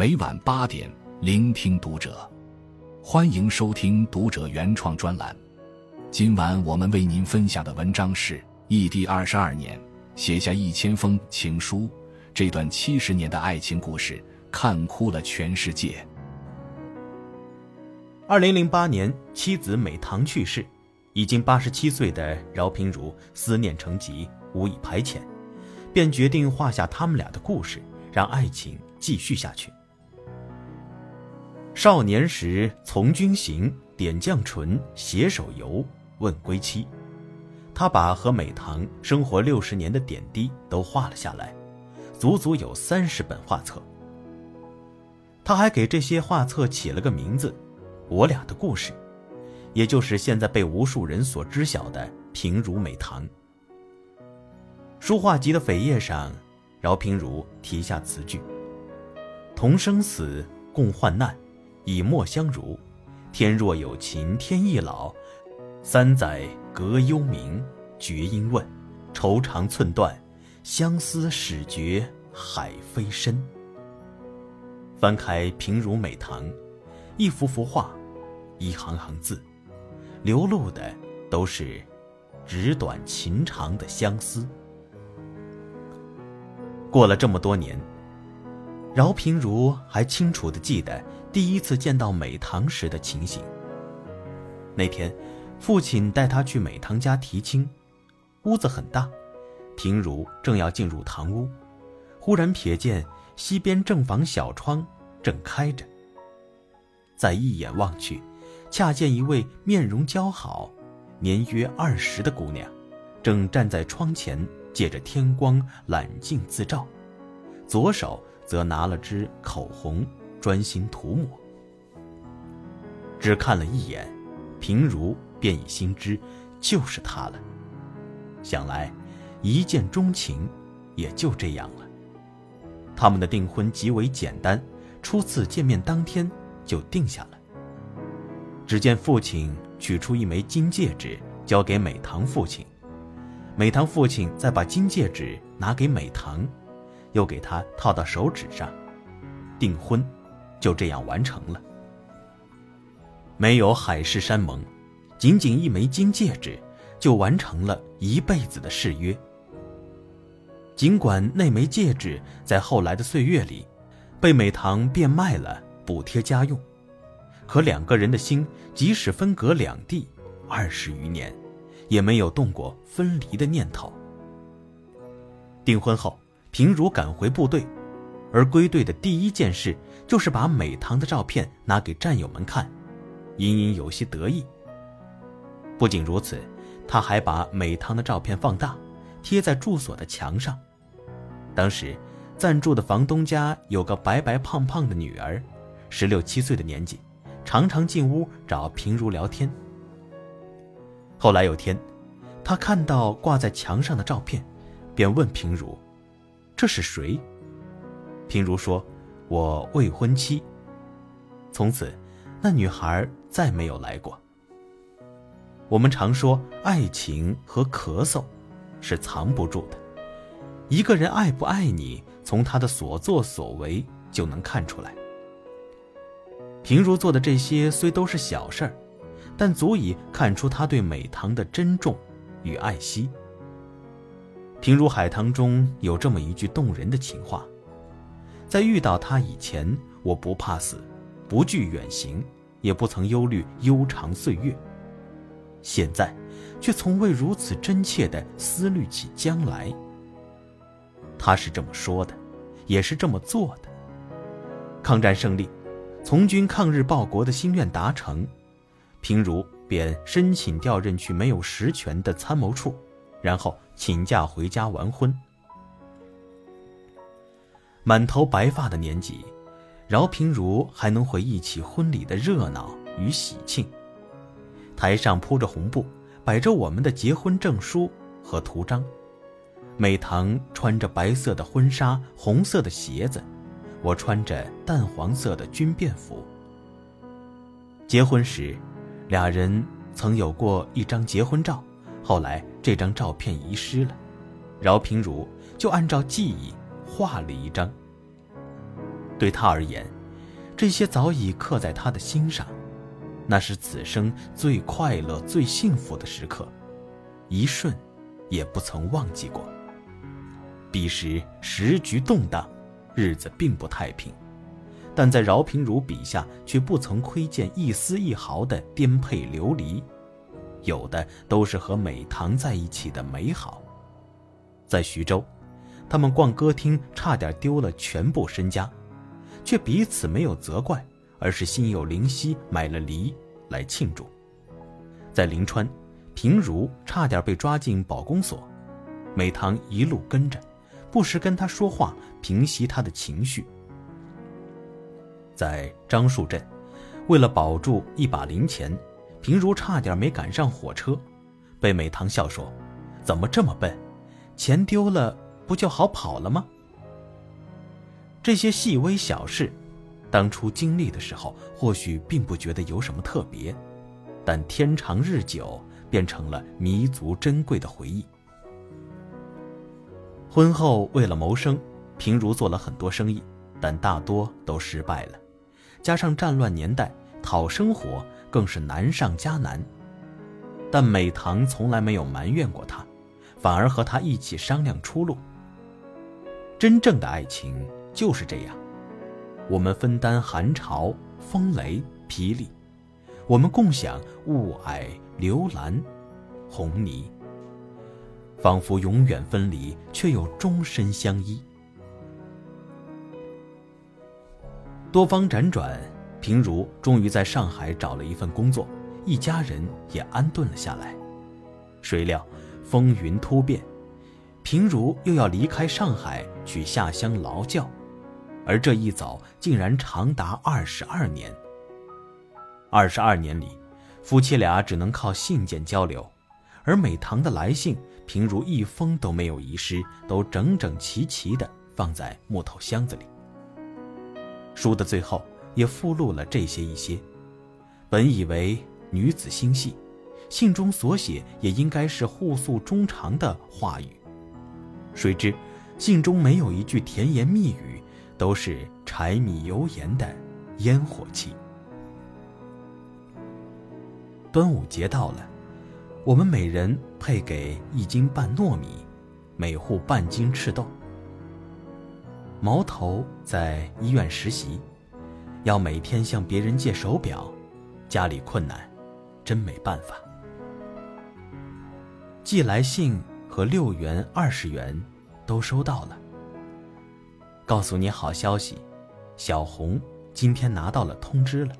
每晚八点，聆听读者。欢迎收听读者原创专栏。今晚我们为您分享的文章是异地二十二年，写下一千封情书，这段七十年的爱情故事，看哭了全世界。二零零八年，妻子美棠去世，已经八十七岁的饶平如思念成疾，无以排遣，便决定画下他们俩的故事，让爱情继续下去。少年时从军行，点绛唇，携手游，问归期。他把和美棠生活六十年的点滴都画了下来，足足有三十本画册。他还给这些画册起了个名字，《我俩的故事》，也就是现在被无数人所知晓的平如美棠。书画集的扉页上，饶平如题下词句：“同生死，共患难。”以沫相濡，天若有情天亦老。三载隔幽冥，绝音问，愁肠寸断，相思始觉海非深。翻开平如美堂，一幅幅画，一行行字，流露的都是纸短情长的相思。过了这么多年。饶平如还清楚地记得第一次见到美棠时的情形。那天，父亲带他去美棠家提亲，屋子很大，平如正要进入堂屋，忽然瞥见西边正房小窗正开着。再一眼望去，恰见一位面容姣好、年约二十的姑娘，正站在窗前，借着天光揽镜自照，左手。则拿了支口红，专心涂抹。只看了一眼，平如便已心知，就是他了。想来，一见钟情，也就这样了。他们的订婚极为简单，初次见面当天就定下了。只见父亲取出一枚金戒指，交给美棠父亲，美棠父亲再把金戒指拿给美棠。又给他套到手指上，订婚就这样完成了。没有海誓山盟，仅仅一枚金戒指，就完成了一辈子的誓约。尽管那枚戒指在后来的岁月里，被美棠变卖了补贴家用，可两个人的心，即使分隔两地二十余年，也没有动过分离的念头。订婚后。平如赶回部队，而归队的第一件事就是把美棠的照片拿给战友们看，隐隐有些得意。不仅如此，他还把美棠的照片放大，贴在住所的墙上。当时，暂住的房东家有个白白胖胖的女儿，十六七岁的年纪，常常进屋找平如聊天。后来有天，他看到挂在墙上的照片，便问平如。这是谁？平如说：“我未婚妻。”从此，那女孩再没有来过。我们常说，爱情和咳嗽是藏不住的。一个人爱不爱你，从他的所作所为就能看出来。平如做的这些虽都是小事儿，但足以看出他对美棠的珍重与爱惜。平如海棠中有这么一句动人的情话：“在遇到他以前，我不怕死，不惧远行，也不曾忧虑悠长岁月。现在，却从未如此真切地思虑起将来。”他是这么说的，也是这么做的。抗战胜利，从军抗日报国的心愿达成，平如便申请调任去没有实权的参谋处。然后请假回家完婚。满头白发的年纪，饶平如还能回忆起婚礼的热闹与喜庆。台上铺着红布，摆着我们的结婚证书和图章。美棠穿着白色的婚纱，红色的鞋子，我穿着淡黄色的军便服。结婚时，俩人曾有过一张结婚照。后来这张照片遗失了，饶平如就按照记忆画了一张。对他而言，这些早已刻在他的心上，那是此生最快乐、最幸福的时刻，一瞬也不曾忘记过。彼时时局动荡，日子并不太平，但在饶平如笔下却不曾窥见一丝一毫的颠沛流离，有的都是和美棠在一起的美好。在徐州，他们逛歌厅，差点丢了全部身家，却彼此没有责怪，而是心有灵犀买了梨来庆祝。在临川，平如差点被抓进保公所，美棠一路跟着，不时跟他说话，平息他的情绪。在樟树镇，为了保住一把零钱，平如差点没赶上火车，被美棠笑说：“怎么这么笨？”钱丢了，不就好跑了吗？这些细微小事，当初经历的时候，或许并不觉得有什么特别，但天长日久，变成了弥足珍贵的回忆。婚后，为了谋生，平如做了很多生意，但大多都失败了。加上战乱年代，讨生活更是难上加难。但美棠从来没有埋怨过他。反而和他一起商量出路。真正的爱情就是这样，我们分担寒潮、风雷、霹雳，我们共享雾霭、流岚、红霓，仿佛永远分离，却又终身相依。多方辗转，平如终于在上海找了一份工作，一家人也安顿了下来。谁料。风云突变，平如又要离开上海去下乡劳教，而这一走竟然长达二十二年。二十二年里，夫妻俩只能靠信件交流，而美棠的来信，平如一封都没有遗失，都整整齐齐地放在木头箱子里。书的最后也附录了这些一些，本以为女子心细。信中所写也应该是互诉衷肠的话语，谁知信中没有一句甜言蜜语，都是柴米油盐的烟火气。端午节到了，我们每人配给一斤半糯米，每户半斤赤豆。毛头在医院实习，要每天向别人借手表，家里困难，真没办法。寄来信和六元、二十元都收到了。告诉你好消息，小红今天拿到了通知了。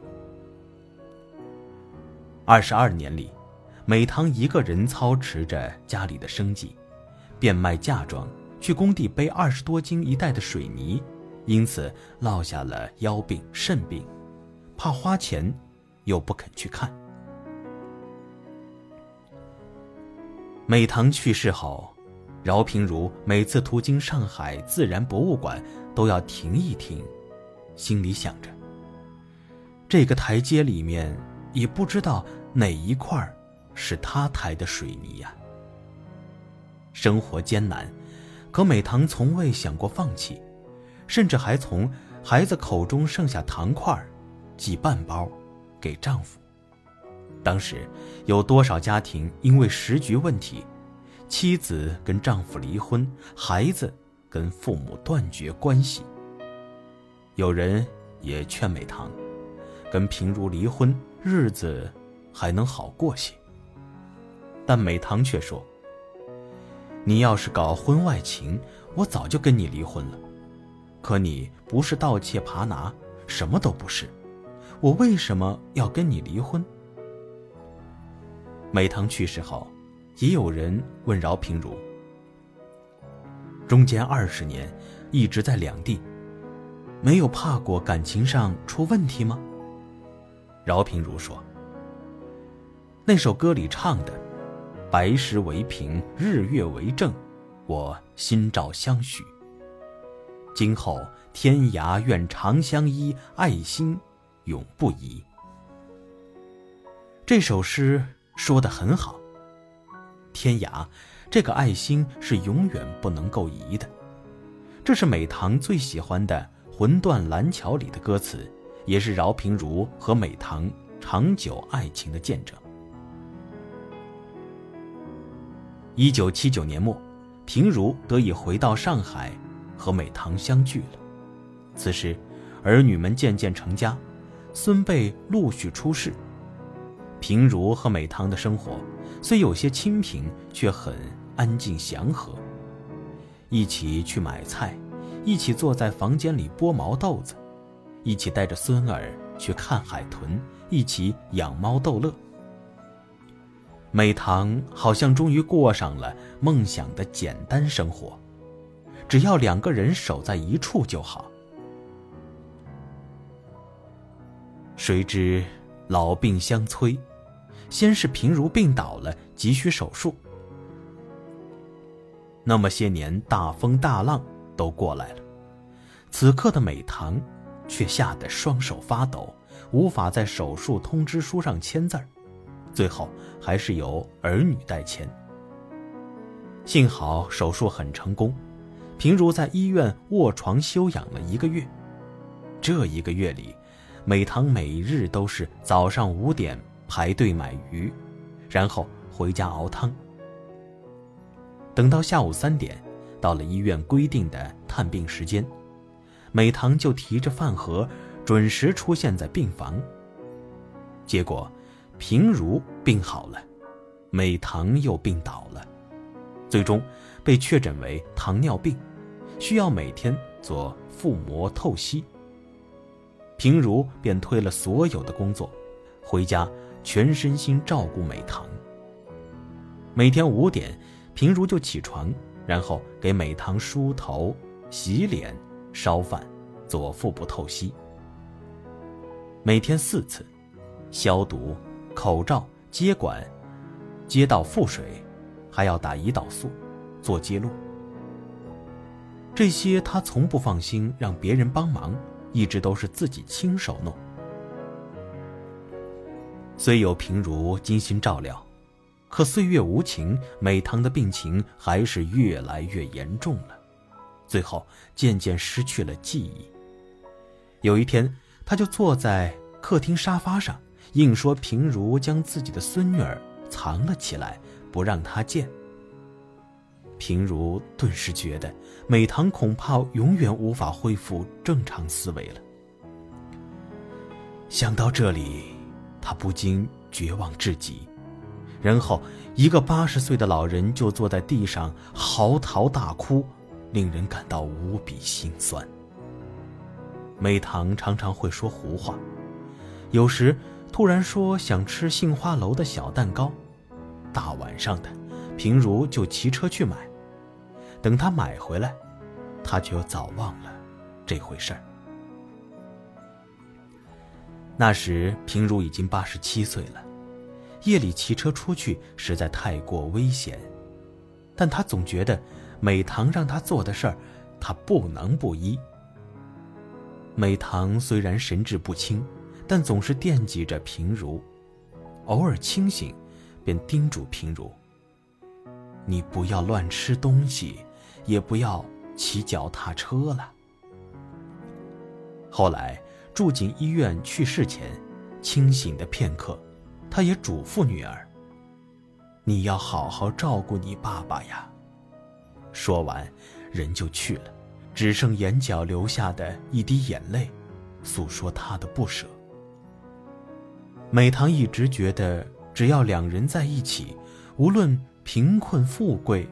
二十二年里，美棠一个人操持着家里的生计，变卖嫁妆，去工地背二十多斤一袋的水泥，因此落下了腰病、肾病，怕花钱，又不肯去看。美棠去世后，饶平如每次途经上海自然博物馆，都要停一停，心里想着：这个台阶里面也不知道哪一块是他抬的水泥呀。生活艰难，可美棠从未想过放弃，甚至还从孩子口中剩下糖块，寄半包给丈夫。当时，有多少家庭因为时局问题，妻子跟丈夫离婚，孩子跟父母断绝关系？有人也劝美棠，跟平如离婚，日子还能好过些。但美棠却说：“你要是搞婚外情，我早就跟你离婚了。可你不是盗窃扒拿，什么都不是，我为什么要跟你离婚？”美棠去世后，也有人问饶平如：“中间二十年一直在两地，没有怕过感情上出问题吗？”饶平如说：“那首歌里唱的‘白石为凭，日月为证’，我心照相许。今后天涯愿长相依，爱心永不移。”这首诗。说的很好。天涯，这个爱心是永远不能够移的。这是美棠最喜欢的魂断蓝桥》里的歌词，也是饶平如和美棠长久爱情的见证。一九七九年末，平如得以回到上海，和美棠相聚了。此时，儿女们渐渐成家，孙辈陆续出世。平如和美棠的生活虽有些清贫，却很安静祥和。一起去买菜，一起坐在房间里剥毛豆子，一起带着孙儿去看海豚，一起养猫逗乐。美棠好像终于过上了梦想的简单生活，只要两个人守在一处就好。谁知老病相催，先是平如病倒了，急需手术。那么些年大风大浪都过来了，此刻的美棠却吓得双手发抖，无法在手术通知书上签字儿。最后还是由儿女代签。幸好手术很成功，平如在医院卧床休养了一个月。这一个月里，美棠每日都是早上五点排队买鱼，然后回家熬汤。等到下午三点，到了医院规定的探病时间，美棠就提着饭盒，准时出现在病房。结果。平如病好了，美棠又病倒了，最终被确诊为糖尿病，需要每天做腹膜透析。平如便推了所有的工作，回家全身心照顾美棠。每天五点，平如就起床，然后给美棠梳头、洗脸、烧饭、做腹部透析。每天四次，消毒。口罩、接管、接到腹水，还要打胰岛素、做揭露。这些他从不放心让别人帮忙，一直都是自己亲手弄。虽有平如精心照料，可岁月无情，美棠的病情还是越来越严重了，最后渐渐失去了记忆。有一天，他就坐在客厅沙发上。硬说平如将自己的孙女儿藏了起来，不让他见。平如顿时觉得美棠恐怕永远无法恢复正常思维了。想到这里，他不禁绝望至极。然后，一个八十岁的老人就坐在地上嚎啕大哭，令人感到无比心酸。美棠常常会说胡话，有时。突然说想吃杏花楼的小蛋糕，大晚上的，平如就骑车去买。等他买回来，他却早忘了这回事儿。那时平如已经八十七岁了，夜里骑车出去实在太过危险，但他总觉得美棠让他做的事儿，他不能不依。美棠虽然神志不清。但总是惦记着平如，偶尔清醒，便叮嘱平如：“你不要乱吃东西，也不要骑脚踏车了。”后来住进医院去世前，清醒的片刻，他也嘱咐女儿：“你要好好照顾你爸爸呀。”说完，人就去了，只剩眼角流下的一滴眼泪，诉说他的不舍。美棠一直觉得，只要两人在一起，无论贫困富贵，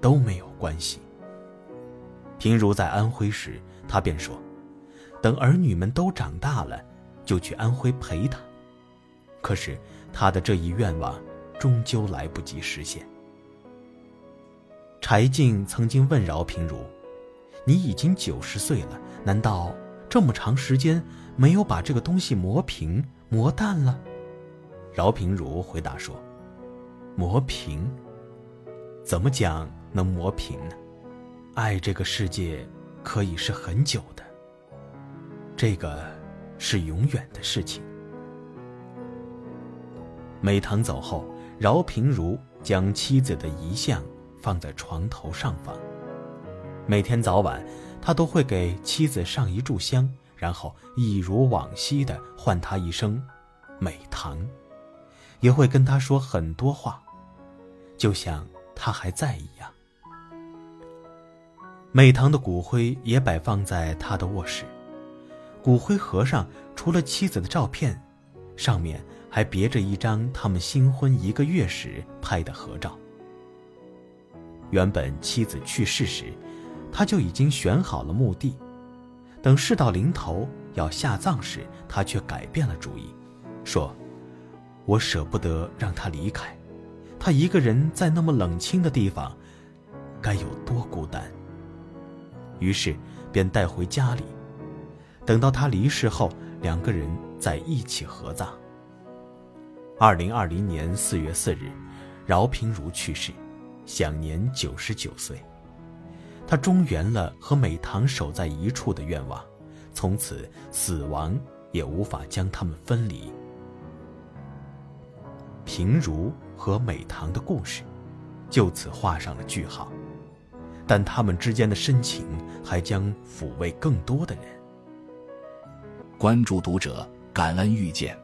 都没有关系。平如在安徽时，他便说：“等儿女们都长大了，就去安徽陪他。”可是他的这一愿望，终究来不及实现。柴静曾经问饶平如：“你已经九十岁了，难道这么长时间没有把这个东西磨平？”磨淡了，饶平如回答说：“磨平，怎么讲能磨平呢？爱这个世界可以是很久的，这个是永远的事情。”美棠走后，饶平如将妻子的遗像放在床头上方，每天早晚，他都会给妻子上一炷香，然后一如往昔的唤她一声“美棠”，也会跟她说很多话，就像她还在一样。美棠的骨灰也摆放在他的卧室，骨灰盒上除了妻子的照片，上面还别着一张他们新婚一个月时拍的合照。原本妻子去世时，他就已经选好了墓地，等事到临头要下葬时，他却改变了主意，说：“我舍不得让他离开，他一个人在那么冷清的地方，该有多孤单。”于是，便带回家里。等到他离世后，两个人在一起合葬。二零二零年四月四日，饶平如去世，享年九十九岁。他终圆了和美棠守在一处的愿望，从此死亡也无法将他们分离。平如和美棠的故事，就此画上了句号。但他们之间的深情还将抚慰更多的人。关注读者，感恩遇见。